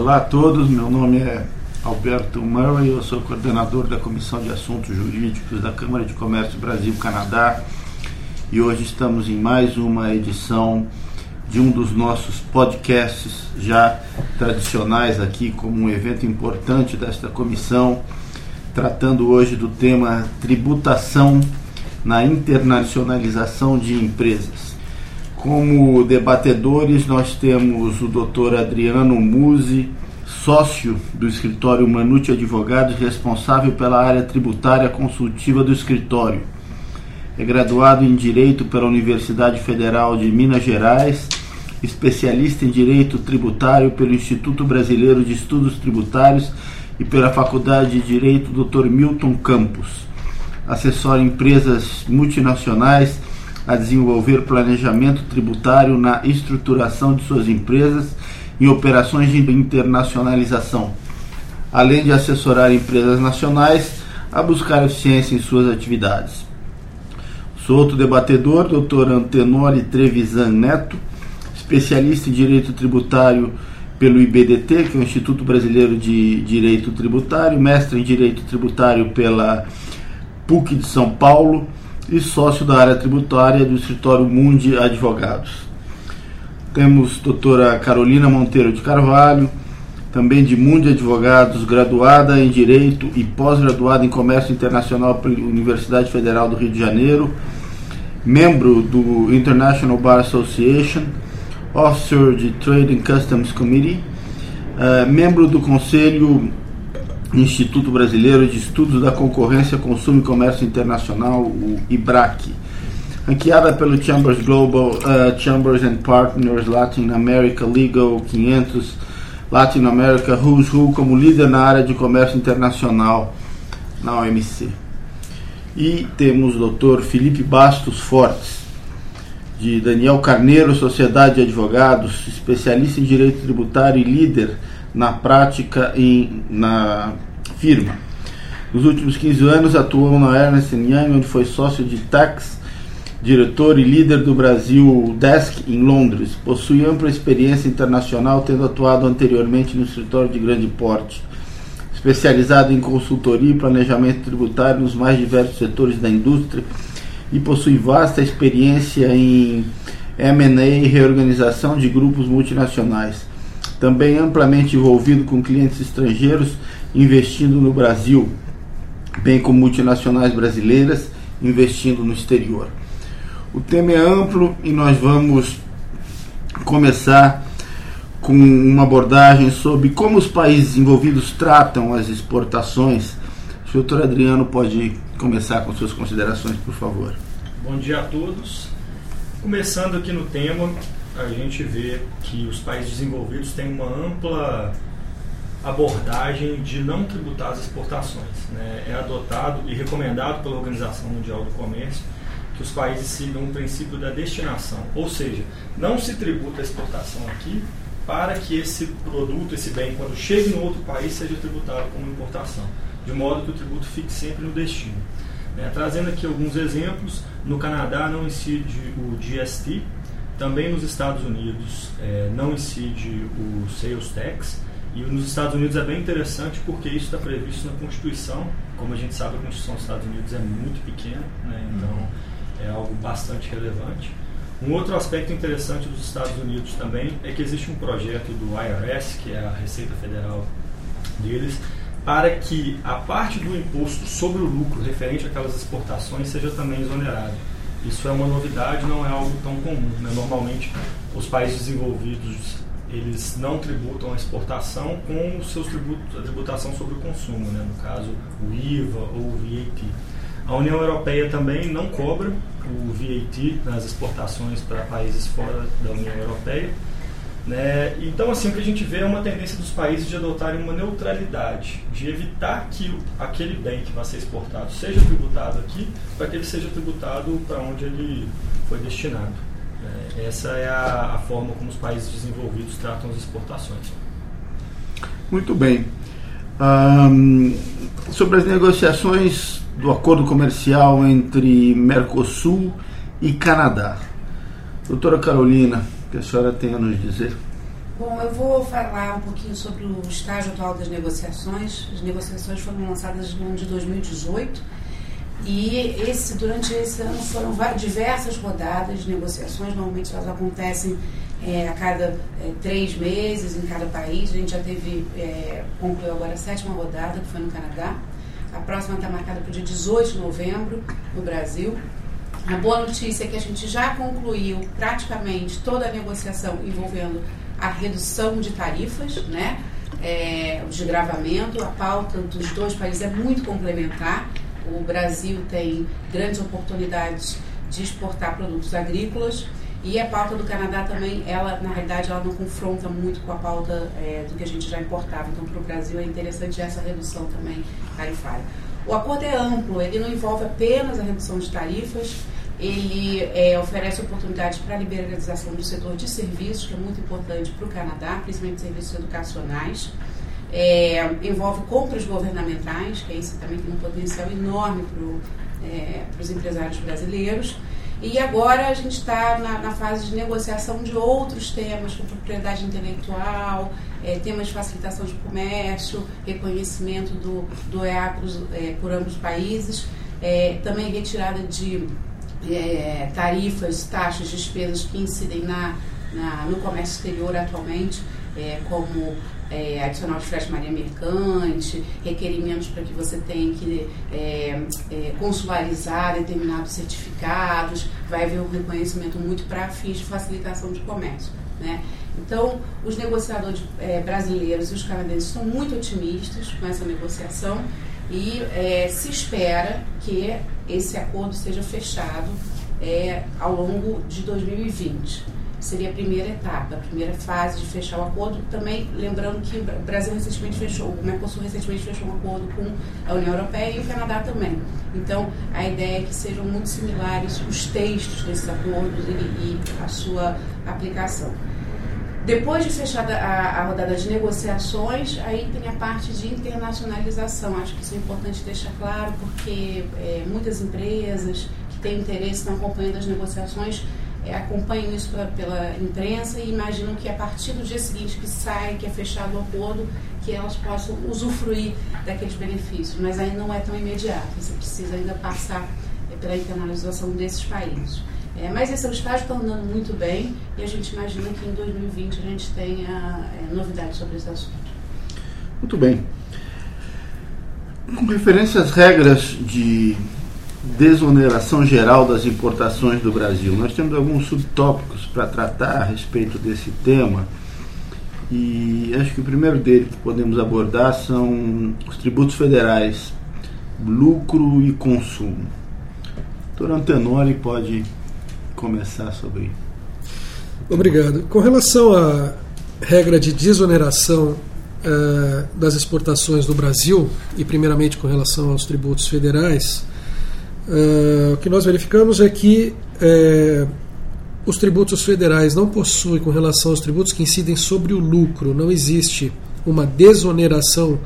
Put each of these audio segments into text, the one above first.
Olá a todos, meu nome é Alberto Murray, eu sou coordenador da Comissão de Assuntos Jurídicos da Câmara de Comércio Brasil-Canadá e hoje estamos em mais uma edição de um dos nossos podcasts já tradicionais aqui, como um evento importante desta comissão, tratando hoje do tema tributação na internacionalização de empresas. Como debatedores, nós temos o Dr. Adriano Musi, sócio do escritório Manute Advogados, responsável pela área tributária consultiva do escritório. É graduado em Direito pela Universidade Federal de Minas Gerais, especialista em Direito Tributário pelo Instituto Brasileiro de Estudos Tributários e pela Faculdade de Direito Dr. Milton Campos. Assessora empresas multinacionais a desenvolver planejamento tributário na estruturação de suas empresas em operações de internacionalização, além de assessorar empresas nacionais a buscar eficiência em suas atividades. Sou outro debatedor, Dr. Antenori Trevisan Neto, especialista em Direito Tributário pelo IBDT, que é o Instituto Brasileiro de Direito Tributário, mestre em Direito Tributário pela PUC de São Paulo, e sócio da área tributária do escritório Mundi Advogados. Temos doutora Carolina Monteiro de Carvalho, também de Mundi Advogados, graduada em Direito e pós-graduada em Comércio Internacional pela Universidade Federal do Rio de Janeiro, membro do International Bar Association, officer de Trade and Customs Committee, uh, membro do Conselho Instituto Brasileiro de Estudos da Concorrência, Consumo e Comércio Internacional, o IBRAC. Ranqueada pelo Chambers Global uh, Chambers and Partners Latin America Legal 500 Latin America Who's Who como líder na área de comércio internacional na OMC. E temos o Dr. Felipe Bastos Fortes, de Daniel Carneiro, Sociedade de Advogados, especialista em direito tributário e líder na prática e na firma. Nos últimos 15 anos atuou na Ernst Young, onde foi sócio de tax, diretor e líder do Brasil Desk em Londres. Possui ampla experiência internacional, tendo atuado anteriormente no escritório de grande porte. Especializado em consultoria e planejamento tributário nos mais diversos setores da indústria e possui vasta experiência em M&A e reorganização de grupos multinacionais também amplamente envolvido com clientes estrangeiros investindo no Brasil, bem como multinacionais brasileiras investindo no exterior. O tema é amplo e nós vamos começar com uma abordagem sobre como os países envolvidos tratam as exportações. O doutor Adriano pode começar com suas considerações, por favor. Bom dia a todos. Começando aqui no tema, a gente vê que os países desenvolvidos têm uma ampla abordagem de não tributar as exportações. Né? É adotado e recomendado pela Organização Mundial do Comércio que os países sigam o princípio da destinação, ou seja, não se tributa a exportação aqui para que esse produto, esse bem, quando chegue no outro país, seja tributado como importação, de modo que o tributo fique sempre no destino. Né? Trazendo aqui alguns exemplos, no Canadá não incide o GST, também nos Estados Unidos é, não incide o sales tax. E nos Estados Unidos é bem interessante porque isso está previsto na Constituição. Como a gente sabe, a Constituição dos Estados Unidos é muito pequena, né? então uhum. é algo bastante relevante. Um outro aspecto interessante dos Estados Unidos também é que existe um projeto do IRS, que é a Receita Federal deles, para que a parte do imposto sobre o lucro referente àquelas exportações seja também exonerada. Isso é uma novidade, não é algo tão comum. Né? Normalmente, os países desenvolvidos eles não tributam a exportação com os seus tributos, a tributação sobre o consumo, né? no caso o IVA ou o VAT. A União Europeia também não cobra o VAT nas exportações para países fora da União Europeia. Né? Então, assim, o que a gente vê é uma tendência dos países de adotarem uma neutralidade, de evitar que aquele bem que vai ser exportado seja tributado aqui, para que ele seja tributado para onde ele foi destinado. É, essa é a, a, forma como os países desenvolvidos tratam as exportações. Muito bem. Um, sobre as negociações do acordo comercial entre Mercosul e Canadá. Doutora Carolina, que a senhora tem a nos dizer? Bom, eu vou falar um pouquinho sobre o estágio atual das negociações. As negociações foram lançadas no ano de 2018 e esse, durante esse ano foram diversas rodadas de negociações. Normalmente elas acontecem é, a cada é, três meses em cada país. A gente já teve, é, concluiu agora a sétima rodada, que foi no Canadá. A próxima está marcada para o dia 18 de novembro, no Brasil. A boa notícia é que a gente já concluiu praticamente toda a negociação envolvendo a redução de tarifas, né? É, o desgravamento, a pauta dos dois países é muito complementar. O Brasil tem grandes oportunidades de exportar produtos agrícolas e a pauta do Canadá também, ela na realidade ela não confronta muito com a pauta é, do que a gente já importava. Então para o Brasil é interessante essa redução também tarifária. O acordo é amplo, ele não envolve apenas a redução de tarifas, ele é, oferece oportunidades para a liberalização do setor de serviços, que é muito importante para o Canadá, principalmente serviços educacionais. É, envolve compras governamentais, que isso também tem um potencial enorme para é, os empresários brasileiros. E agora a gente está na, na, fase de negociação de outros temas, como propriedade intelectual, é, temas de facilitação de comércio, reconhecimento do, do EACROS é, por ambos os países, é, também retirada de é, tarifas, taxas, despesas que incidem na, na no comércio exterior atualmente, é, como é, adicional de frete marinha mercante, requerimentos para que você tenha que é, é, consularizar determinados certificados, vai haver um reconhecimento muito para fins de facilitação de comércio. Né? Então, os negociadores é, brasileiros e os canadenses estão muito otimistas com essa negociação e é, se espera que esse acordo seja fechado é, ao longo de 2020. Seria a primeira etapa, a primeira fase de fechar o acordo. Também lembrando que o Brasil recentemente fechou, o Mercosul recentemente fechou um acordo com a União Europeia e o Canadá também. Então, a ideia é que sejam muito similares os textos desses acordos e, e a sua aplicação. Depois de fechada a, a, rodada de negociações, aí tem a parte de internacionalização. Acho que isso é importante deixar claro, porque é, muitas empresas que têm interesse estão acompanhando as negociações, é, acompanham isso pela, pela, imprensa e imaginam que a partir do dia seguinte que sai, que é fechado o acordo, que elas possam usufruir daqueles benefícios. Mas aí não é tão imediato, você precisa ainda passar é, pela internacionalização desses países. É, mas esse estágio está andando muito bem e a gente imagina que em 2020 a gente tenha é, novidades sobre esse assunto. Muito bem. Com referência às regras de desoneração geral das importações do Brasil, nós temos alguns subtópicos para tratar a respeito desse tema. E acho que o primeiro dele que podemos abordar são os tributos federais, lucro e consumo. Doutor Antenori pode começar sobre. Obrigado. Com relação à regra de desoneração uh, das exportações do Brasil, e primeiramente com relação aos tributos federais, uh, o que nós verificamos é que uh, os tributos federais não possuem, com relação aos tributos que incidem sobre o lucro, não existe uma desoneração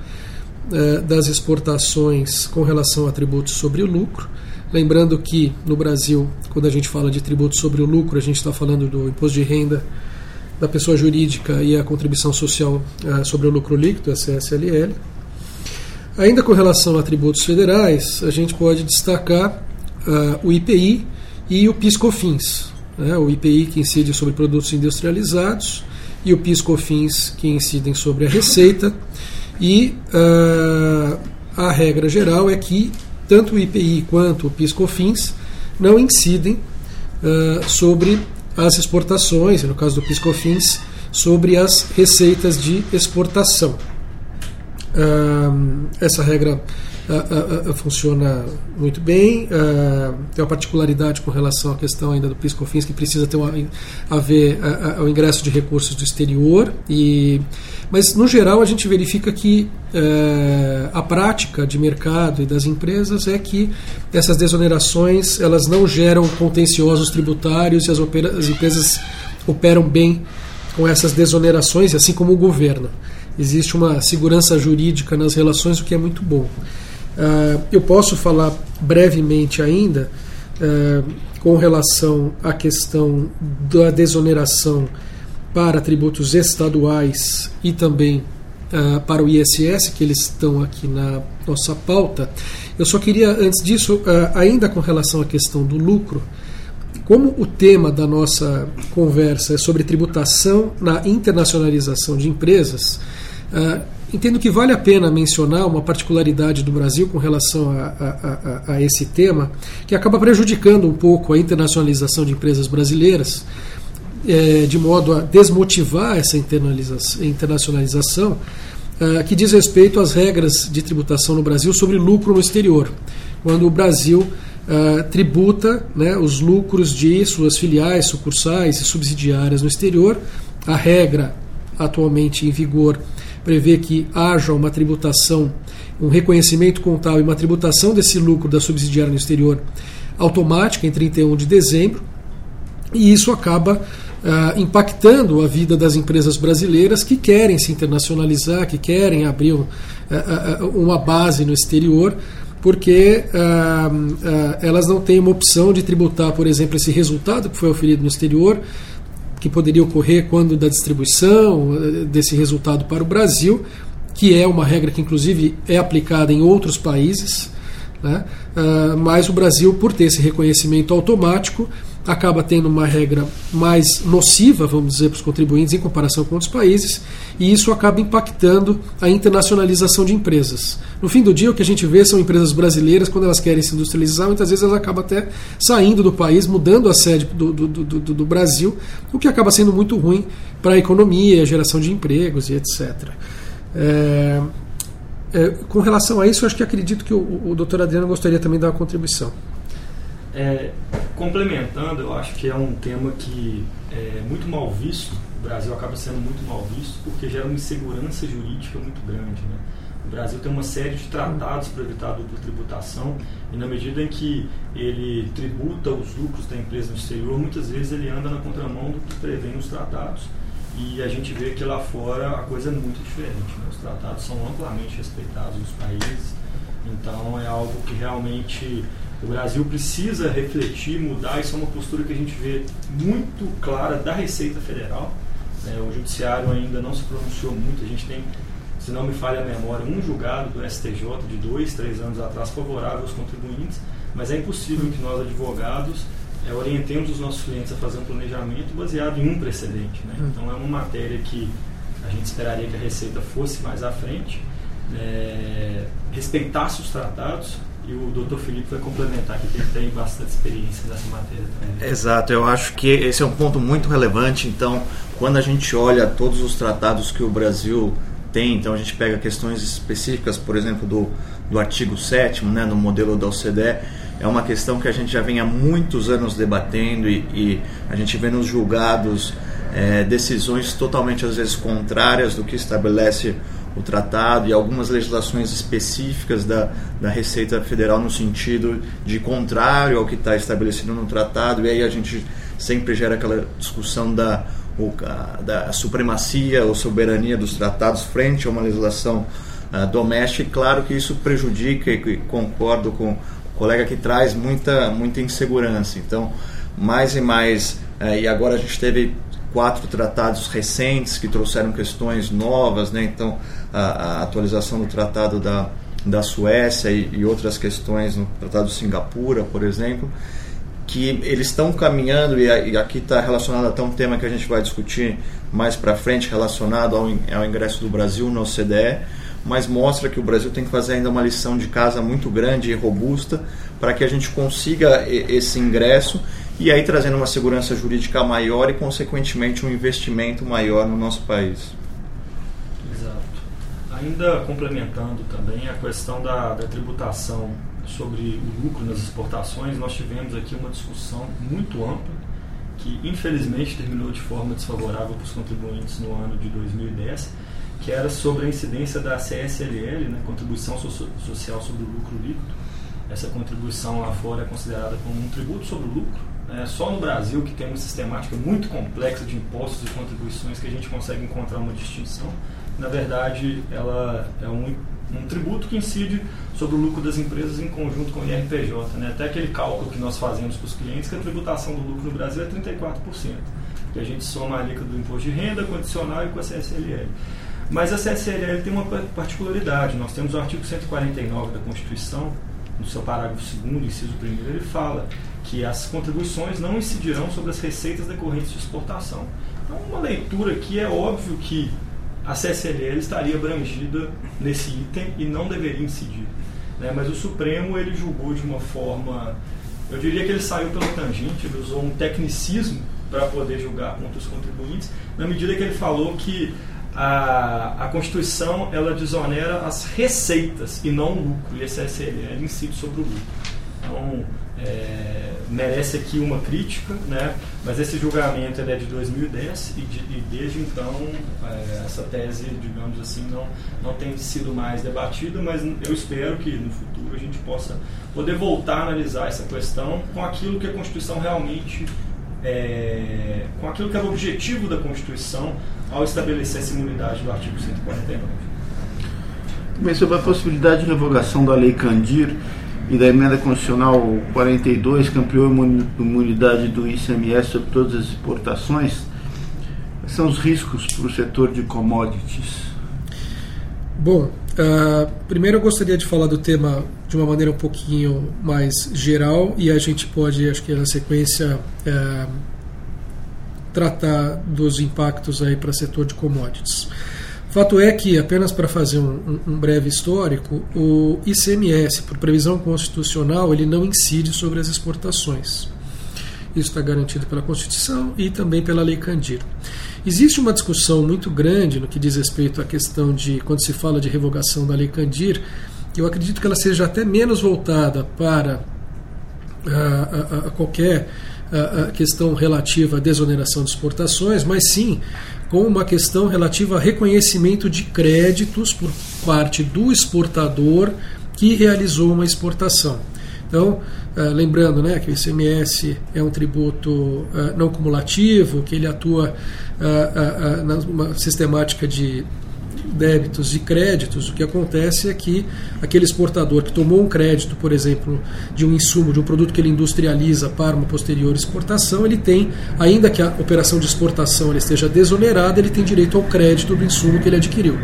das exportações com relação a tributos sobre o lucro. Lembrando que no Brasil, quando a gente fala de tributo sobre o lucro, a gente está falando do imposto de renda da pessoa jurídica e a contribuição social sobre o lucro líquido, a CSLL. Ainda com relação a tributos federais, a gente pode destacar uh, o IPI e o PIS/COFINS. Né? O IPI que incide sobre produtos industrializados e o PIS/COFINS que incidem sobre a receita. E uh, a regra geral é que tanto o IPI quanto o PIS/COFINS não incidem uh, sobre as exportações, no caso do PIS/COFINS, sobre as receitas de exportação. Essa regra uh, uh, funciona muito bem. tem uma particularidade com relação à questão ainda do PIS/COFINS que precisa ter uma, a ver o ingresso de recursos do exterior. E, mas no geral a gente verifica que a prática de mercado e das empresas é que essas desonerações elas não geram contenciosos tributários e as, as empresas operam bem com essas desonerações, assim como o governo existe uma segurança jurídica nas relações, o que é muito bom. Uh, eu posso falar brevemente ainda uh, com relação à questão da desoneração para tributos estaduais e também uh, para o ISS, que eles estão aqui na nossa pauta. Eu só queria, antes disso, ainda com relação à questão do lucro, como o tema da nossa conversa é sobre tributação na internacionalização de empresas, uh, entendo que vale a pena mencionar uma particularidade do Brasil com relação a, a, a, a, esse tema, que acaba prejudicando um pouco a internacionalização de empresas brasileiras, é, de modo a desmotivar essa internacionalização, uh, que diz respeito às regras de tributação no Brasil sobre lucro no exterior. Quando o Brasil uh, tributa né, os lucros de suas filiais, sucursais e subsidiárias no exterior. A regra atualmente em vigor prevê que haja uma tributação, um reconhecimento contábil e uma tributação desse lucro da subsidiária no exterior automática em 31 de dezembro, e isso acaba uh, impactando a vida das empresas brasileiras que querem se internacionalizar, que querem abrir um, uh, uh, uma base no exterior porque ah, ah, elas não têm uma opção de tributar, por exemplo, esse resultado que foi oferido no exterior, que poderia ocorrer quando da distribuição eh, desse resultado para o Brasil, que é uma regra que inclusive é aplicada em outros países, né? Ah, mas o Brasil, por ter esse reconhecimento automático, acaba tendo uma regra mais nociva, vamos dizer, para os contribuintes em comparação com outros países, e isso acaba impactando a internacionalização de empresas. No fim do dia, o que a gente vê são empresas brasileiras, quando elas querem se industrializar, muitas vezes elas acabam até saindo do país, mudando a sede do, do, do, do Brasil, o que acaba sendo muito ruim para a economia, a geração de empregos e etc. É, é, com relação a isso, acho que acredito que o, o doutor Adriano gostaria também de dar uma contribuição. É, complementando, eu acho que é um tema que é muito mal visto. O Brasil acaba sendo muito mal visto porque gera uma insegurança jurídica muito grande. Né? O Brasil tem uma série de tratados para evitar a dupla tributação e na medida em que ele tributa os lucros da empresa no exterior, muitas vezes ele anda na contramão do que prevê os tratados. E a gente vê que lá fora a coisa é muito diferente. Né? Os tratados são amplamente respeitados nos países, então é algo que realmente o Brasil precisa refletir, mudar. Isso é uma postura que a gente vê muito clara da Receita Federal. Né? O Judiciário ainda não se pronunciou muito. A gente tem, se não me falha a memória, um julgado do STJ de dois, três anos atrás favorável aos contribuintes, mas é impossível que nós, advogados, é, orientemos os nossos clientes a fazer um planejamento baseado em um precedente. Né? Hum. Então, é uma matéria que a gente esperaria que a Receita fosse mais à frente, é, respeitasse os tratados, e o doutor Felipe vai complementar, que ele tem bastante experiência nessa matéria também. Exato, eu acho que esse é um ponto muito relevante. Então, quando a gente olha todos os tratados que o Brasil tem, então a gente pega questões específicas, por exemplo, do, do artigo 7 né, no modelo da OCDE, é uma questão que a gente já vem há muitos anos debatendo e, e a gente vê nos julgados é, decisões totalmente, às vezes, contrárias do que estabelece o tratado e algumas legislações específicas da, da Receita Federal no sentido de contrário ao que está estabelecido no tratado, e aí a gente sempre gera aquela discussão da, o, da supremacia ou soberania dos tratados frente a uma legislação uh, doméstica, e claro que isso prejudica, e concordo com o colega que traz muita, muita insegurança. Então, mais e mais, uh, e agora a gente teve quatro tratados recentes que trouxeram questões novas, né? então a, a atualização do tratado da, da Suécia e, e, outras questões no tratado de Singapura, por exemplo, que eles estão caminhando, e, e aqui está relacionado até um tema que a gente vai discutir mais para frente, relacionado ao, ao ingresso do Brasil na OCDE, mas mostra que o Brasil tem que fazer ainda uma lição de casa muito grande e robusta para que a gente consiga esse ingresso e aí trazendo uma segurança jurídica maior e, consequentemente, um investimento maior no nosso país. Exato. Ainda complementando também a questão da, da tributação sobre o lucro nas exportações, nós tivemos aqui uma discussão muito ampla que infelizmente terminou de forma desfavorável para os contribuintes no ano de 2010, que era sobre a incidência da CSLL, né, Contribuição Social sobre o Lucro Líquido. Essa contribuição lá fora é considerada como um tributo sobre o lucro, é só no Brasil que tem uma sistemática muito complexa de impostos e contribuições que a gente consegue encontrar uma distinção. Na verdade, ela é um, um tributo que incide sobre o lucro das empresas em conjunto com o IRPJ. Né? Até aquele cálculo que nós fazemos para os clientes que a tributação do lucro no Brasil é 34%. que a gente soma a alíquota do imposto de renda condicional e com a CSLL. Mas a CSLL tem uma particularidade. Nós temos o artigo 149 da Constituição, no seu parágrafo 2 inciso 1 ele fala que as contribuições não incidirão sobre as receitas decorrentes de exportação. Então, uma leitura aqui é óbvio que a CSLL estaria abrangida nesse item e não deveria incidir. Né? Mas o Supremo ele julgou de uma forma, eu diria que ele saiu pela tangente, ele usou um tecnicismo para poder julgar contra os contribuintes, na medida que ele falou que a, a Constituição ela desonera as receitas e não o lucro, e a CSLL incide sobre o lucro. Então, é, merece aqui uma crítica, né? mas esse julgamento é de 2010 e, de, e desde então é, essa tese, digamos assim, não, não tem sido mais debatida, mas eu espero que no futuro a gente possa poder voltar a analisar essa questão com aquilo que a Constituição realmente é, com aquilo que era o objetivo da Constituição ao estabelecer essa imunidade do artigo 149. Também sobre a possibilidade de revogação da Lei Candir e da Emenda Constitucional 42, que ampliou a imunidade do ICMS sobre todas as exportações, quais são os riscos para o setor de commodities? Bom, uh, primeiro eu gostaria de falar do tema de uma maneira um pouquinho mais geral e a gente pode, acho que na sequência, uh, tratar dos impactos aí para o setor de commodities. Fato é que, apenas para fazer um, um, breve histórico, o ICMS, por previsão constitucional, ele não incide sobre as exportações. Isso está garantido pela Constituição e também pela Lei Candir. Existe uma discussão muito grande no que diz respeito à questão de, quando se fala de revogação da Lei Candir, eu acredito que ela seja até menos voltada para a, a, a qualquer a questão relativa à desoneração de exportações, mas sim com uma questão relativa a reconhecimento de créditos por parte do exportador que realizou uma exportação. Então, lembrando né, que o ICMS é um tributo não cumulativo, que ele atua numa sistemática de débitos e créditos, o que acontece é que aquele exportador que tomou um crédito, por exemplo, de um insumo, de um produto que ele industrializa para uma posterior exportação, ele tem, ainda que a operação de exportação esteja desonerada, ele tem direito ao crédito do insumo que ele adquiriu.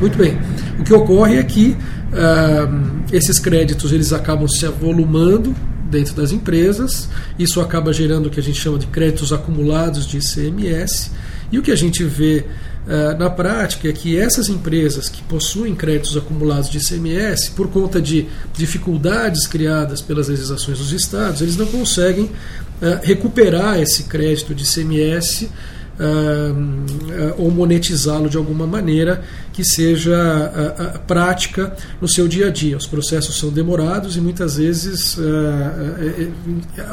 Muito bem. O que ocorre é que uh, esses créditos eles acabam se avolumando dentro das empresas, isso acaba gerando o que a gente chama de créditos acumulados de ICMS, e o que a gente vê eh, na prática é que essas empresas que possuem créditos acumulados de ICMS, por conta de dificuldades criadas pelas legislações dos estados, eles não conseguem uh, recuperar esse crédito de ICMS uh, uh, ou monetizá-lo de alguma maneira que seja prática no seu dia a dia. Os processos são demorados e muitas vezes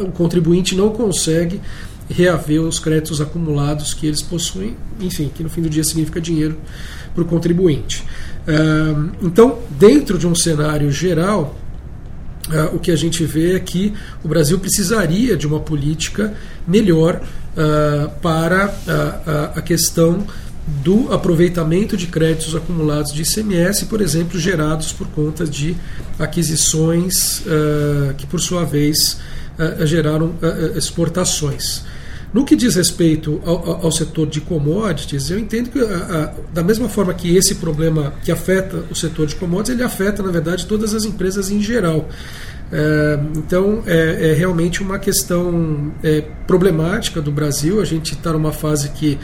o contribuinte não consegue reaver os créditos acumulados que eles possuem, enfim, que no fim do dia significa dinheiro para o contribuinte. Então, dentro de um cenário geral, o que a gente vê é que o Brasil precisaria de uma política melhor para a questão do aproveitamento de créditos acumulados de ICMS, por exemplo, gerados por conta de aquisições que, por sua vez, geraram exportações. No que diz respeito ao, ao, setor de commodities, eu entendo que, a, a, da mesma forma que esse problema que afeta o setor de commodities, ele afeta, na verdade, todas as empresas em geral. É, então, é, é, realmente uma questão é, problemática do Brasil. A gente está numa fase que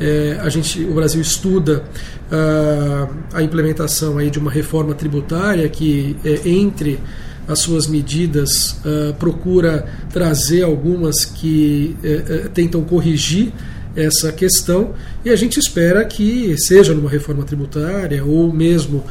é, a gente, o Brasil estuda uh, a implementação aí de uma reforma tributária que, é, entre as suas medidas, uh, procura trazer algumas que uh, tentam corrigir essa questão e a gente espera que, seja numa reforma tributária ou mesmo,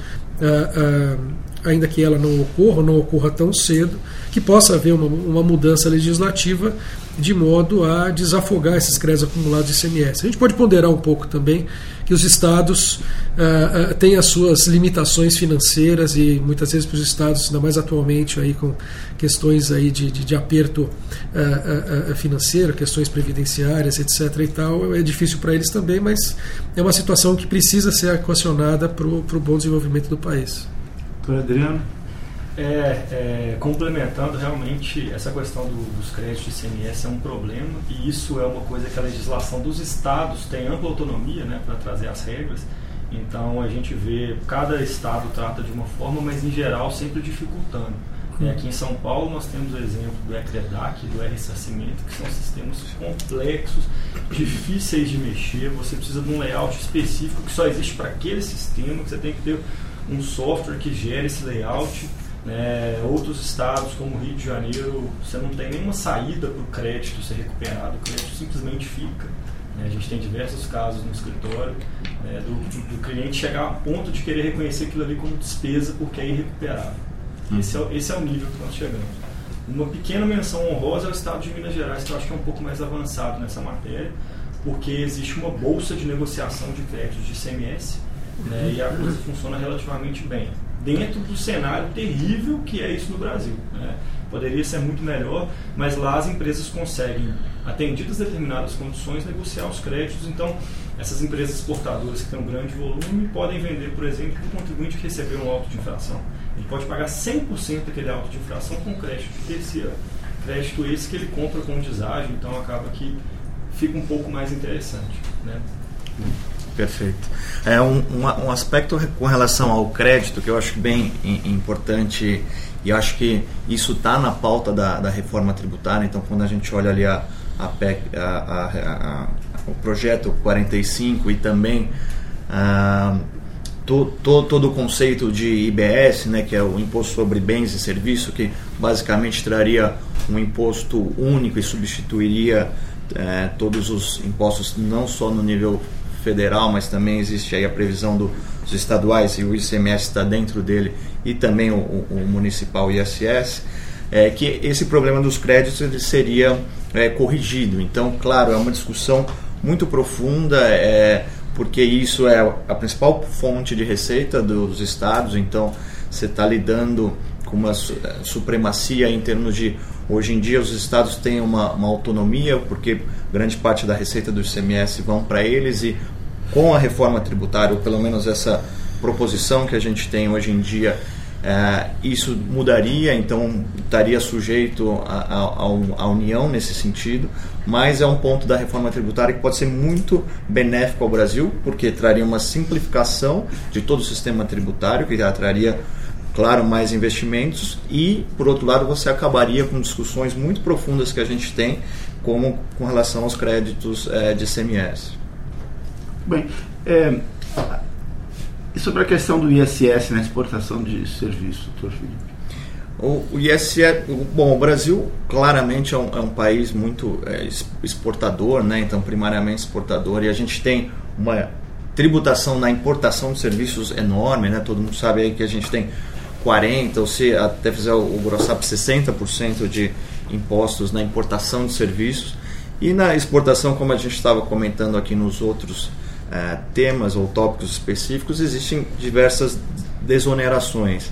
ainda que ela não ocorra, não ocorra tão cedo, que possa haver uma, uma mudança legislativa de modo a desafogar esses créditos acumulados de ICMS. A gente pode ponderar um pouco também que os estados uh, uh, têm as suas limitações financeiras e muitas vezes para os estados, ainda mais atualmente aí com questões aí de, de, de aperto uh, financeiro, questões previdenciárias, etc. e tal, é difícil para eles também, mas é uma situação que precisa ser equacionada para o bom desenvolvimento do país. Doutor Adriano? É, é, complementando realmente essa questão do, dos créditos de ICMS é um problema e isso é uma coisa que a legislação dos estados tem ampla autonomia né, para trazer as regras. Então a gente vê cada estado trata de uma forma, mas em geral sempre dificultando. Uhum. Aqui em São Paulo nós temos o exemplo do ECREDAC, do E-Ressarcimento, que são sistemas complexos, difíceis de mexer, você precisa de um layout específico que só existe para aquele sistema, que você tem que ter um software que gere esse layout. Né? Outros estados, como o Rio de Janeiro, você não tem nenhuma saída para o crédito ser recuperado, o crédito simplesmente fica. Né? A gente tem diversos casos no escritório né, do, do cliente chegar a ponto de querer reconhecer aquilo ali como despesa porque é irrecuperável. Esse é, esse é o nível que nós chegamos. Uma pequena menção honrosa é o estado de Minas Gerais, que eu acho que é um pouco mais avançado nessa matéria, porque existe uma bolsa de negociação de créditos de CMS né, e a coisa funciona relativamente bem. Dentro do cenário terrível que é isso no Brasil. Né? Poderia ser muito melhor, mas lá as empresas conseguem, atendidas determinadas condições, negociar os créditos. Então, essas empresas exportadoras que têm um grande volume podem vender, por exemplo, para o contribuinte que recebeu um auto de infração. Ele pode pagar 100% daquele auto de infração com crédito de terceira. Crédito esse que ele compra com deságio, então acaba que fica um pouco mais interessante. Né? Perfeito. É um, um, um, aspecto com relação ao crédito que eu acho bem importante e acho que isso está na pauta da, da, reforma tributária. Então, quando a gente olha ali a, a, PEC, a, o projeto 45 e também ah, to, to, todo o conceito de IBS, né, que é o Imposto sobre Bens e Serviços, que basicamente traria um imposto único e substituiria eh, todos os impostos, não só no nível federal, mas também existe aí a previsão do, dos estaduais e o ICMS está dentro dele e também o, o, municipal ISS, é, que esse problema dos créditos ele seria é, corrigido. Então, claro, é uma discussão muito profunda, é, porque isso é a principal fonte de receita dos estados, então você está lidando com uma é, supremacia em termos de. Hoje em dia, os estados têm uma, uma autonomia, porque grande parte da receita do ICMS vão para eles, e com a reforma tributária, ou pelo menos essa proposição que a gente tem hoje em dia, é, isso mudaria, então estaria sujeito à União nesse sentido, mas é um ponto da reforma tributária que pode ser muito benéfico ao Brasil, porque traria uma simplificação de todo o sistema tributário, que traria, claro, mais investimentos, e, por outro lado, você acabaria com discussões muito profundas que a gente tem, como com relação aos créditos é, de CMS. Bem, é, e sobre a questão do ISS na exportação de serviços, doutor Felipe? O, o ISS, bom, o Brasil claramente é um, é um país muito é, exportador, né? então primariamente exportador, e a gente tem uma tributação na importação de serviços enorme, né? todo mundo sabe aí que a gente tem 40%, ou se até fizer o, o grossap 60% de impostos na importação de serviços, e na exportação, como a gente estava comentando aqui nos outros uh, temas ou tópicos específicos, existem diversas desonerações.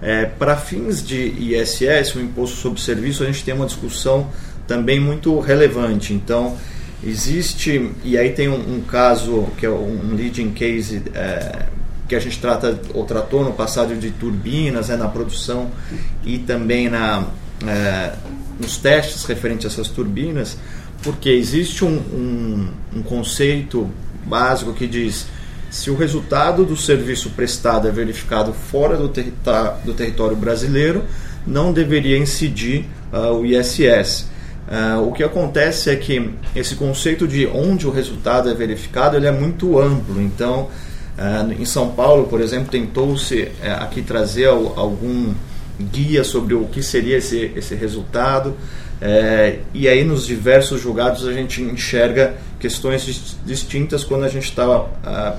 É, para fins de ISS, o imposto sobre serviço, a gente tem uma discussão também muito relevante. Então, existe, e aí tem um, um caso que é um leading case é, que a gente trata ou tratou no passado de turbinas, né, na produção e também na, é, nos testes referentes a essas turbinas, porque existe um, um, um conceito básico que diz se o resultado do serviço prestado é verificado fora do, do território brasileiro, não deveria incidir uh, o ISS. Uh, o que acontece é que esse conceito de onde o resultado é verificado ele é muito amplo. Então, em São Paulo, por exemplo, tentou-se uh, aqui trazer algum guia sobre o que seria esse, esse resultado. É, e aí nos diversos julgados a gente enxerga questões distintas quando a gente está uh,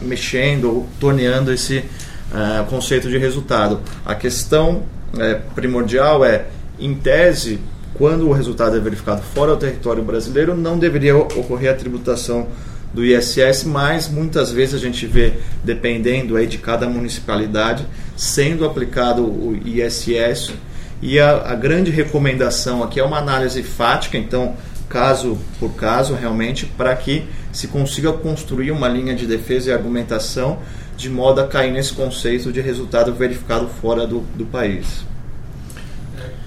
mexendo ou torneando esse uh, conceito de resultado. A questão uh, primordial é, em tese, quando o resultado é verificado fora do território brasileiro, não deveria ocorrer a tributação do ISS, mas muitas vezes a gente vê, dependendo aí de cada municipalidade, sendo aplicado o ISS e a, a grande recomendação aqui é uma análise fática, então caso por caso realmente, para que se consiga construir uma linha de defesa e argumentação de modo a cair nesse conceito de resultado verificado fora do, do país.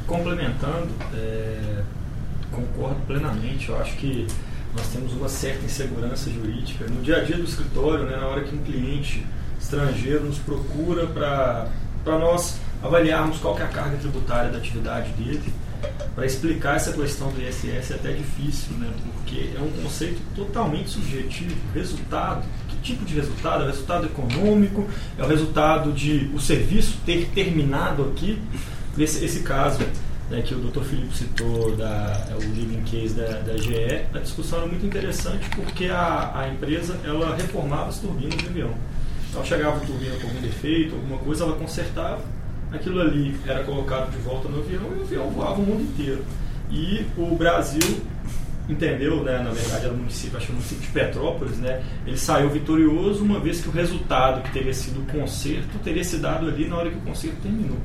complementando, é, concordo plenamente. Eu acho que nós temos uma certa insegurança jurídica no dia a dia do escritório, né, na hora que um cliente estrangeiro nos procura para nós avaliarmos qual é a carga tributária da atividade dele. Para explicar essa questão do ISS é até difícil, né, porque é um conceito totalmente subjetivo. Resultado, que tipo de resultado? É o resultado econômico? É o resultado de o serviço ter terminado aqui? Nesse esse caso né, que o Dr. Felipe citou, da, é o living case da, da GE, a discussão era muito interessante porque a, a empresa ela reformava as turbinas de avião. Então chegava a turbina com algum defeito, alguma coisa, ela consertava, aquilo ali era colocado de volta no avião e o avião voava o mundo inteiro. E o Brasil entendeu, né, na verdade era o município, acho que o município de Petrópolis, né, ele saiu vitorioso uma vez que o resultado que teria sido o conserto teria se dado ali na hora que o conserto terminou.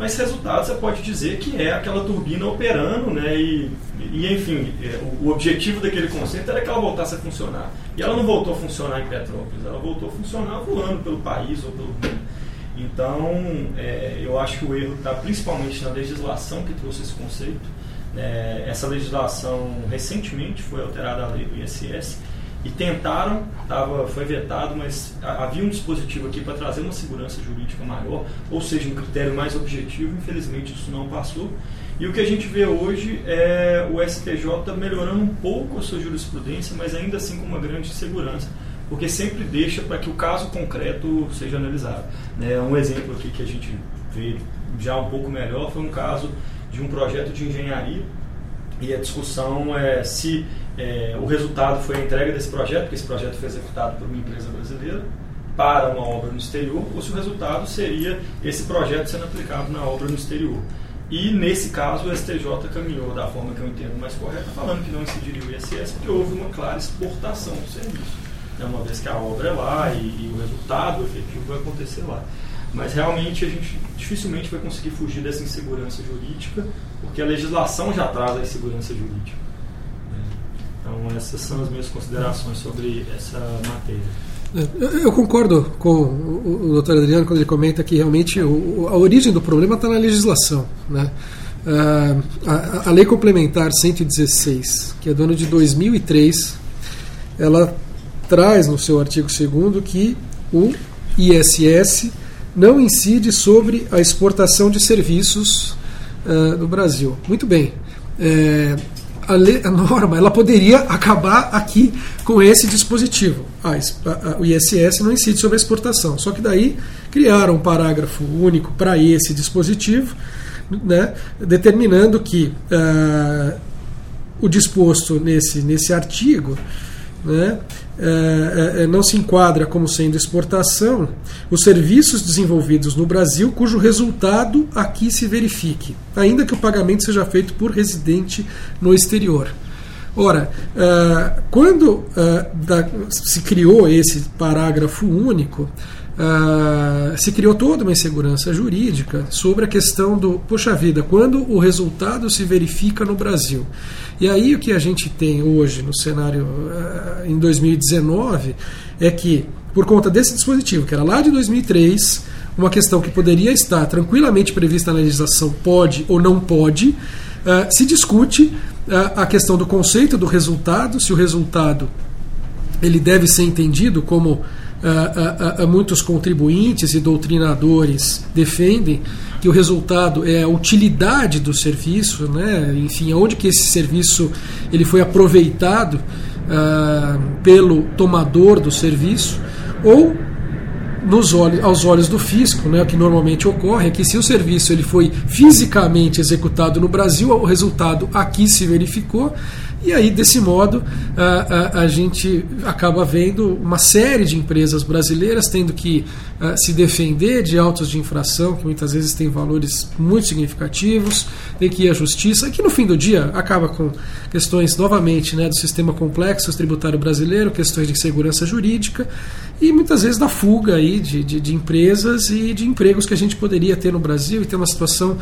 Mas resultado você pode dizer que é aquela turbina operando, né? E, e enfim, é, o, objetivo daquele conceito era que ela voltasse a funcionar. E ela não voltou a funcionar em Petrópolis, ela voltou a funcionar voando pelo país ou pelo mundo. Então, é, eu acho que o erro está principalmente na legislação que trouxe esse conceito. É, essa legislação recentemente foi alterada a lei do ISS e tentaram, tava, foi vetado, mas havia um dispositivo aqui para trazer uma segurança jurídica maior, ou seja, um critério mais objetivo, infelizmente isso não passou. E o que a gente vê hoje é o STJ melhorando um pouco a sua jurisprudência, mas ainda assim com uma grande insegurança, porque sempre deixa para que o caso concreto seja analisado. Né? Um exemplo aqui que a gente vê já um pouco melhor foi um caso de um projeto de engenharia e a discussão é se é, o resultado foi a entrega desse projeto, porque esse projeto foi executado por uma empresa brasileira, para uma obra no exterior, ou se o resultado seria esse projeto sendo aplicado na obra no exterior. E nesse caso o STJ caminhou da forma que eu entendo mais correta, falando que não incidiria o ISS, porque houve uma clara exportação do serviço. Né? Uma vez que a obra é lá e, e o resultado efetivo vai acontecer lá. Mas realmente a gente dificilmente vai conseguir fugir dessa insegurança jurídica, porque a legislação já traz a insegurança jurídica. Então, essas são as minhas considerações sobre essa matéria. Eu concordo com o doutor Adriano quando ele comenta que realmente a origem do problema está na legislação. Né? Ah, a, lei complementar 116, que é do ano de 2003, ela traz no seu artigo 2 que o ISS não incide sobre a exportação de serviços uh, no Brasil. Muito bem. É, a, lei, a, norma ela poderia acabar aqui com esse dispositivo. o ISS não incide sobre a exportação. Só que daí criaram um parágrafo único para esse dispositivo, né, determinando que uh, o disposto nesse, nesse artigo né, é, é, não se enquadra como sendo exportação os serviços desenvolvidos no Brasil cujo resultado aqui se verifique, ainda que o pagamento seja feito por residente no exterior. Ora, uh, quando uh, da, se criou esse parágrafo único, uh, se criou toda uma insegurança jurídica sobre a questão do, poxa vida, quando o resultado se verifica no Brasil. E aí o que a gente tem hoje no cenário uh, em 2019 é que, por conta desse dispositivo, que era lá de 2003, uma questão que poderia estar tranquilamente prevista na legislação, pode ou não pode, uh, se discute uh, a questão do conceito do resultado, se o resultado ele deve ser entendido como uh, muitos contribuintes e doutrinadores defendem que o resultado é a utilidade do serviço, né? enfim, onde que esse serviço ele foi aproveitado uh, pelo tomador do serviço, ou nos olhos, aos olhos do fisco, né, o que normalmente ocorre é que se o serviço ele foi fisicamente executado no Brasil, o resultado aqui se verificou, e aí, desse modo, a, a, a, gente acaba vendo uma série de empresas brasileiras tendo que a, se defender de autos de infração, que muitas vezes têm valores muito significativos, tem que ir à justiça, que no fim do dia acaba com questões, novamente, né, do sistema complexo tributário brasileiro, questões de segurança jurídica e muitas vezes da fuga aí de, de, de empresas e de empregos que a gente poderia ter no Brasil e ter uma situação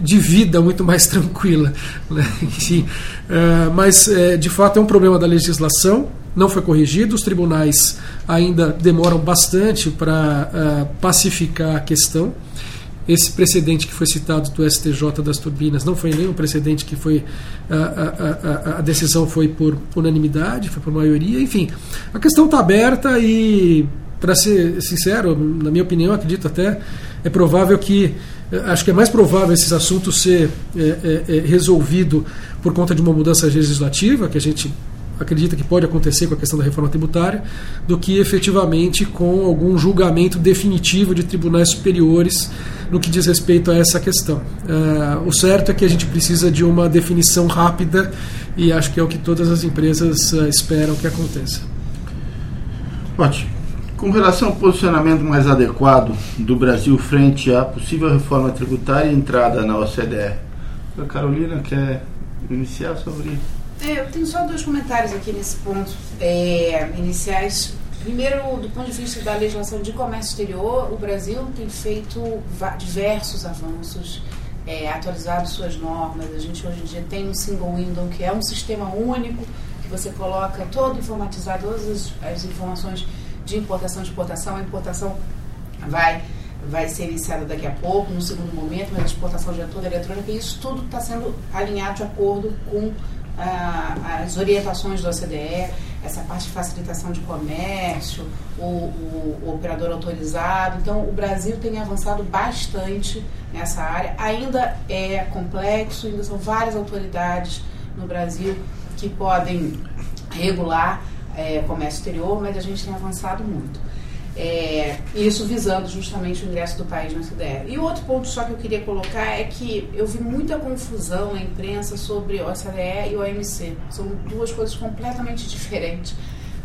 de vida muito mais tranquila. Né? Enfim, uh, mas uh, de fato é um problema da legislação, não foi corrigido, os tribunais ainda demoram bastante para uh, pacificar a questão. esse precedente que foi citado do STJ das turbinas não foi nem um precedente que foi a, a, a, a decisão foi por unanimidade, foi por maioria, enfim. A questão está aberta e, para ser sincero, na minha opinião, acredito até, é provável que acho que é mais provável esses assuntos ser é, é, resolvido por conta de uma mudança legislativa, que a gente acredita que pode acontecer com a questão da reforma tributária, do que efetivamente com algum julgamento definitivo de tribunais superiores no que diz respeito a essa questão. Uh, o certo é que a gente precisa de uma definição rápida e acho que é o que todas as empresas uh, esperam que aconteça. Ótimo. Com relação ao posicionamento mais adequado do Brasil frente à possível reforma tributária e entrada na OCDE, a Carolina quer iniciar sobre isso? É, eu tenho só dois comentários aqui nesse ponto é, iniciais. Primeiro, do ponto de vista da legislação de comércio exterior, o Brasil tem feito diversos avanços, é, atualizado suas normas. A gente hoje em dia tem um single window, que é um sistema único, que você coloca todo informatizado, todas as, as informações de importação exportação. A importação vai vai ser iniciada daqui a pouco, no segundo momento, mas a exportação já é toda eletrônica, e isso tudo está sendo alinhado de acordo com as orientações da OCDE, essa parte de facilitação de comércio, o, o, o, operador autorizado. Então, o Brasil tem avançado bastante nessa área. Ainda é complexo, ainda são várias autoridades no Brasil que podem regular é, comércio exterior, mas a gente tem avançado muito. É, isso visando justamente o ingresso do país na OCDE. E outro ponto só que eu queria colocar é que eu vi muita confusão na imprensa sobre o OCDE e o OMC. São duas coisas completamente diferentes.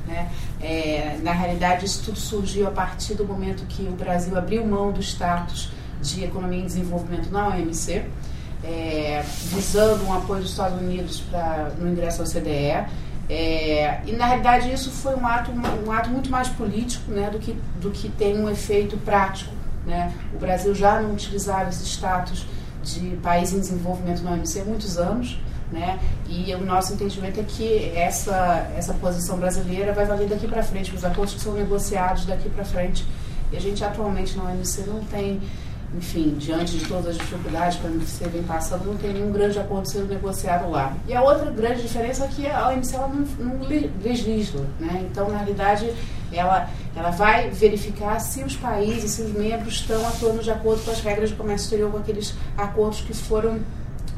Né? É, na realidade, isso tudo surgiu a partir do momento que o Brasil abriu mão do status de economia em desenvolvimento na OMC, é, visando um apoio dos Estados Unidos pra, no ingresso à OCDE é, e na realidade isso foi um ato, um ato muito mais político né, do, que, do que tem um efeito prático. Né? O Brasil já não utilizava esse status de país em desenvolvimento na OMC há muitos anos. Né? E o nosso entendimento é que essa, essa posição brasileira vai valer daqui para frente, os acordos que são negociados daqui para frente. E a gente atualmente na OMC não tem enfim, diante de todas as dificuldades que você vem passando, não tem nenhum grande acordo sendo negociado lá. E a outra grande diferença é que a OMC ela não, não legisla, né? Então, na realidade, ela, ela vai verificar se os países, se os membros estão atuando de acordo com as regras de comércio exterior, com aqueles acordos que foram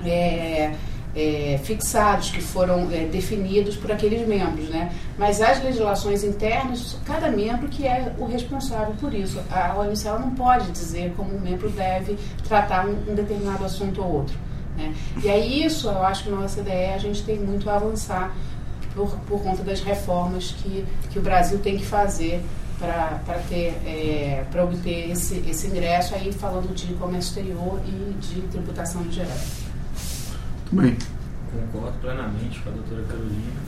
é, é, fixados, que foram é, definidos por aqueles membros, né? Mas as legislações internas, cada membro que é o responsável por isso. A OMC não pode dizer como um membro deve tratar um, um determinado assunto ou outro. Né? E aí isso, eu acho que na OCDE a gente tem muito a avançar por, por conta das reformas que, que o Brasil tem que fazer para ter é, para obter esse, esse ingresso aí falando de comércio exterior e de tributação em geral. Bem. Concordo plenamente com a doutora Carolina.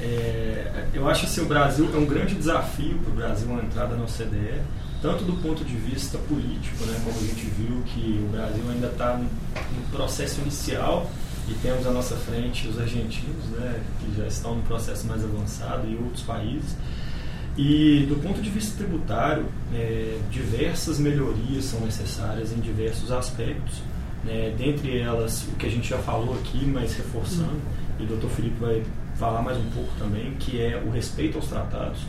É, eu acho que assim, o Brasil é um grande desafio para o Brasil uma entrada na OCDE, tanto do ponto de vista político, né, como a gente viu que o Brasil ainda está no, no, processo inicial e temos à nossa frente os argentinos, né, que já estão no processo mais avançado e outros países. E do ponto de vista tributário, é, diversas melhorias são necessárias em diversos aspectos. Né? Dentre elas, o que a gente já falou aqui, mas reforçando, uhum. e o doutor Felipe vai falar mais um pouco também, que é o respeito aos tratados.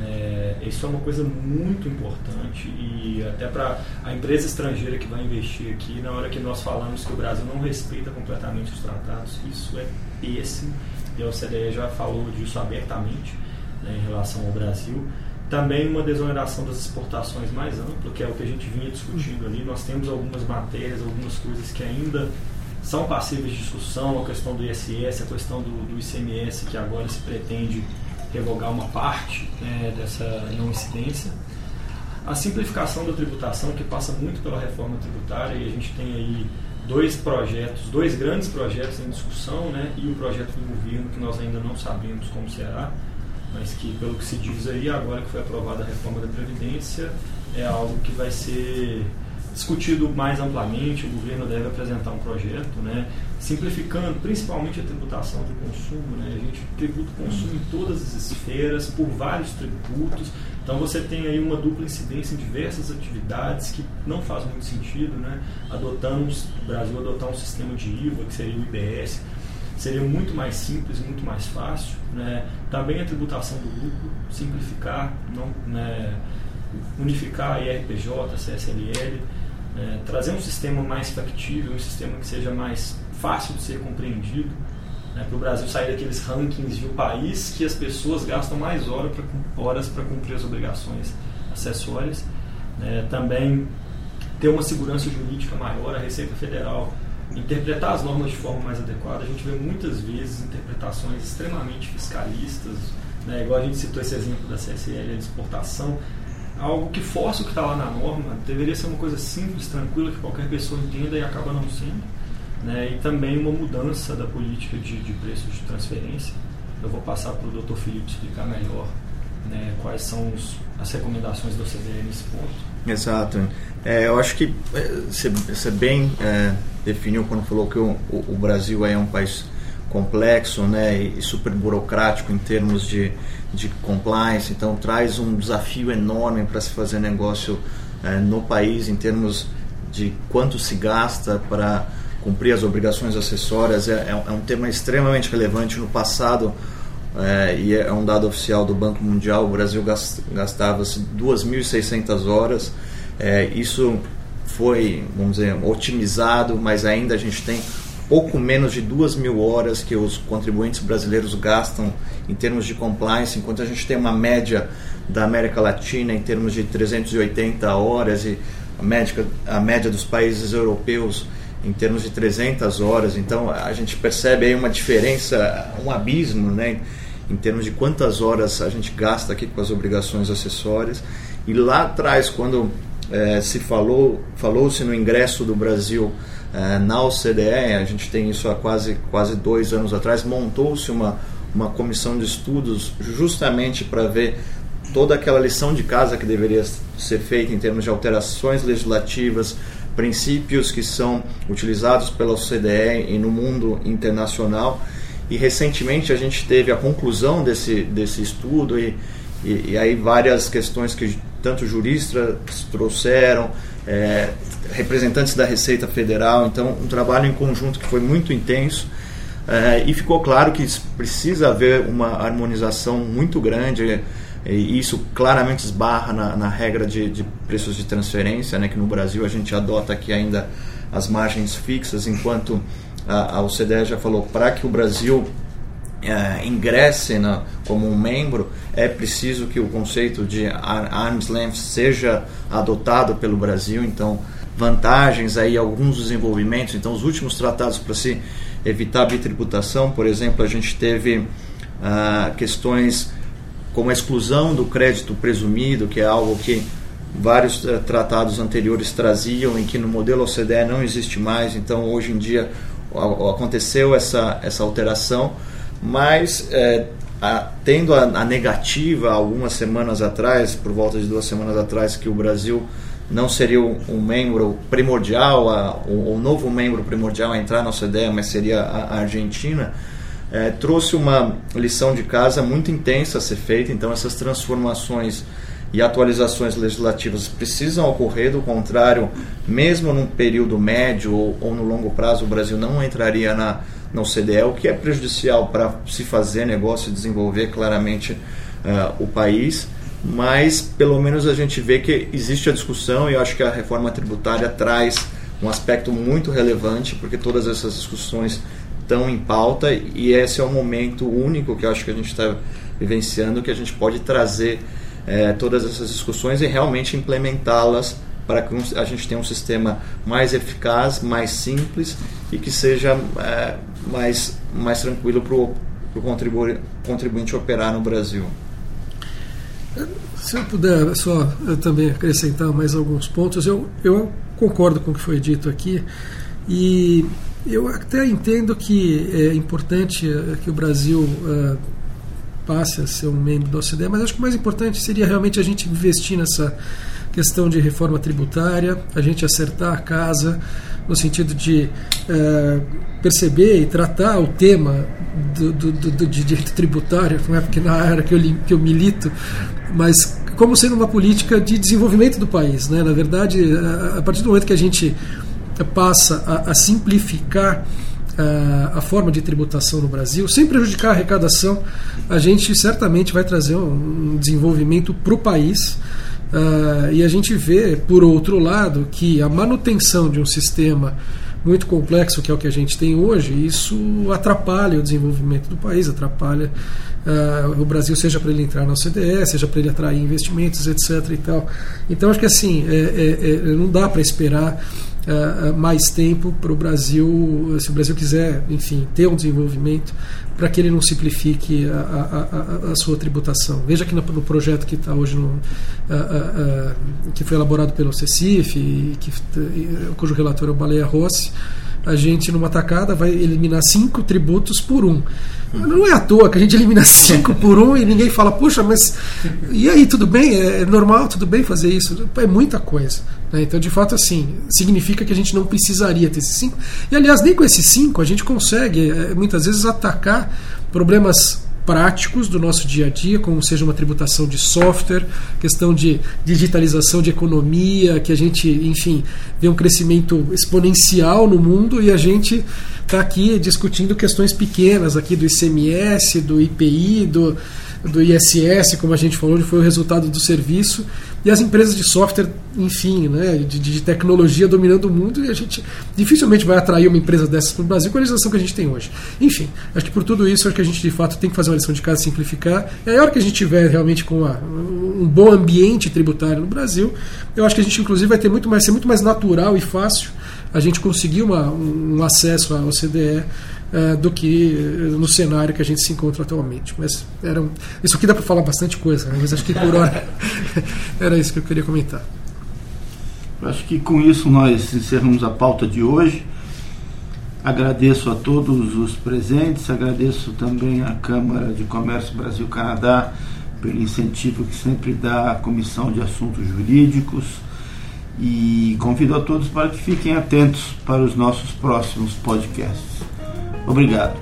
É, isso é uma coisa muito importante e até para a empresa estrangeira que vai investir aqui, na hora que nós falamos que o Brasil não respeita completamente os tratados, isso é péssimo e a OCDE já falou disso abertamente né, em relação ao Brasil. Também uma desoneração das exportações mais ampla, que é o que a gente vinha discutindo ali. Nós temos algumas matérias, algumas coisas que ainda são passíveis de discussão, a questão do ISS, a questão do, do ICMS, que agora se pretende revogar uma parte né, dessa não incidência. A simplificação da tributação, que passa muito pela reforma tributária, e a gente tem aí dois projetos, dois grandes projetos em discussão, né, e o projeto do governo, que nós ainda não sabemos como será mas que, pelo que se diz aí, agora que foi aprovada a reforma da Previdência, é algo que vai ser discutido mais amplamente, o governo deve apresentar um projeto, né, simplificando principalmente a tributação do consumo. Né, a gente tributa o consumo em todas as esferas, por vários tributos, então você tem aí uma dupla incidência em diversas atividades que não faz muito sentido. Né, adotamos, o Brasil adotar um sistema de IVA, que seria o IBS, seria muito mais simples, muito mais fácil. Né, também a tributação do lucro, simplificar, não, né, unificar IRPJ, CSLL, é, trazer um sistema mais factível, um sistema que seja mais fácil de ser compreendido, né, para o Brasil sair daqueles rankings de um país que as pessoas gastam mais hora pra, horas para cumprir as obrigações acessórias. É, também ter uma segurança jurídica maior, a Receita Federal interpretar as normas de forma mais adequada. A gente vê muitas vezes interpretações extremamente fiscalistas, né, igual a gente citou esse exemplo da CSL, a exportação algo que força o que está lá na norma, deveria ser uma coisa simples, tranquila, que qualquer pessoa entenda e acaba não sendo. Né? E também uma mudança da política de, de preços de transferência. Eu vou passar para o Dr. Felipe explicar melhor né, quais são os, as recomendações da OCDE nesse ponto. Exato. É, eu acho que é, você, bem é, definiu quando falou que o, o, Brasil é um país complexo né, e super burocrático em termos de, de compliance, então traz um desafio enorme para se fazer negócio é, no país em termos de quanto se gasta para cumprir as obrigações acessórias. É, é, é um tema extremamente relevante. No passado, é, e é um dado oficial do Banco Mundial, o Brasil gastava 2.600 horas. É, isso foi, vamos dizer, otimizado, mas ainda a gente tem pouco menos de duas mil horas que os contribuintes brasileiros gastam em termos de compliance, enquanto a gente tem uma média da América Latina em termos de 380 horas e a média, a média dos países europeus em termos de 300 horas. Então a gente percebe aí uma diferença, um abismo, né, em termos de quantas horas a gente gasta aqui com as obrigações acessórias. E lá atrás, quando é, se falou, falou-se no ingresso do Brasil é, na OCDE, a gente tem isso há quase, quase dois anos atrás, montou-se uma, uma comissão de estudos justamente para ver toda aquela lição de casa que deveria ser feita em termos de alterações legislativas, princípios que são utilizados pela OCDE e no mundo internacional. E recentemente a gente teve a conclusão desse, desse estudo e, e, e aí várias questões que tanto juristas trouxeram, é, representantes da Receita Federal, então um trabalho em conjunto que foi muito intenso. É, e ficou claro que precisa haver uma harmonização muito grande e isso claramente esbarra na, na regra de, de, preços de transferência, né, que no Brasil a gente adota aqui ainda as margens fixas, enquanto a, a OCDE já falou para que o Brasil é, ingresse na, como um membro, é preciso que o conceito de arm's length seja adotado pelo Brasil. Então, vantagens aí, alguns desenvolvimentos. Então, os últimos tratados para se evitar a bitributação, por exemplo, a gente teve ah, questões como a exclusão do crédito presumido, que é algo que vários uh, tratados anteriores traziam e que no modelo OCDE não existe mais. Então, hoje em dia, aconteceu essa, essa alteração mas é, a, tendo a, a, negativa algumas semanas atrás, por volta de duas semanas atrás, que o Brasil não seria um, membro primordial, a, o, o, novo membro primordial a entrar na OCDE, mas seria a, a Argentina, é, trouxe uma lição de casa muito intensa a ser feita. Então, essas transformações e atualizações legislativas precisam ocorrer, do contrário, mesmo num período médio ou, ou no longo prazo, o Brasil não entraria na na OCDE, o que é prejudicial para se fazer negócio e desenvolver claramente uh, o país, mas pelo menos a gente vê que existe a discussão e eu acho que a reforma tributária traz um aspecto muito relevante, porque todas essas discussões estão em pauta e esse é o momento único que eu acho que a gente está vivenciando, que a gente pode trazer eh, todas essas discussões e realmente implementá-las para que a gente tenha um sistema mais eficaz, mais simples e que seja é, mais, mais tranquilo para o contribu contribuinte operar no Brasil. Se eu puder só eu também acrescentar mais alguns pontos, eu, eu concordo com o que foi dito aqui e eu até entendo que é importante é, que o Brasil uh, passe a ser um membro da OCDE, mas acho que o mais importante seria realmente a gente investir nessa questão de reforma tributária, a gente acertar a casa no sentido de é, perceber e tratar o tema do, do, do, de direito tributário, não é porque na área que eu, que eu milito, mas como sendo uma política de desenvolvimento do país. Né? Na verdade, a partir do momento que a gente passa a, a simplificar a, a forma de tributação no Brasil, sem prejudicar a arrecadação, a gente certamente vai trazer um, um desenvolvimento para o país. Uh, e a gente vê, por outro lado, que a manutenção de um sistema muito complexo, que é o que a gente tem hoje, isso atrapalha o desenvolvimento do país, atrapalha uh, o Brasil, seja para ele entrar na OCDE, seja para ele atrair investimentos, etc. E tal. Então, acho que assim, é, é, é, não dá para esperar uh, mais tempo para o Brasil, se o Brasil quiser, enfim, ter um desenvolvimento, para que ele não simplifique a, a, a, sua tributação. Veja que no, no projeto que está hoje, no, que foi elaborado pelo CECIF, e que, cujo relator é o Baleia Rossi, a gente, numa tacada, vai eliminar cinco tributos por um. Não é à toa que a gente elimina cinco por um e ninguém fala, puxa, mas e aí, tudo bem? É normal, tudo bem fazer isso? É muita coisa. Né? Então, de fato, assim, significa que a gente não precisaria ter esses cinco. E, aliás, nem com esses cinco a gente consegue, é, muitas vezes, atacar problemas práticos do nosso dia a dia, como seja uma tributação de software, questão de digitalização de economia, que a gente, enfim, vê um crescimento exponencial no mundo e a gente está aqui discutindo questões pequenas aqui do ICMS, do IPI, do, do ISS, como a gente falou, foi o resultado do serviço, e as empresas de software, enfim, né, de, de tecnologia dominando o mundo, e a gente dificilmente vai atrair uma empresa dessas para o Brasil com a legislação que a gente tem hoje. Enfim, acho que por tudo isso, acho que a gente de fato tem que fazer uma lição de casa simplificar. E a hora que a gente tiver realmente com uma, um bom ambiente tributário no Brasil, eu acho que a gente inclusive vai ter muito mais, ser muito mais natural e fácil a gente conseguir uma, um acesso à OCDE uh, do que uh, no cenário que a gente se encontra atualmente. Mas era um, isso aqui dá para falar bastante coisa, né? mas acho que por hora era isso que eu queria comentar. Acho que com isso nós encerramos a pauta de hoje. Agradeço a todos os presentes, agradeço também à Câmara de Comércio Brasil-Canadá pelo incentivo que sempre dá à Comissão de Assuntos Jurídicos e convido a todos para que fiquem atentos para os nossos próximos podcasts. Obrigado.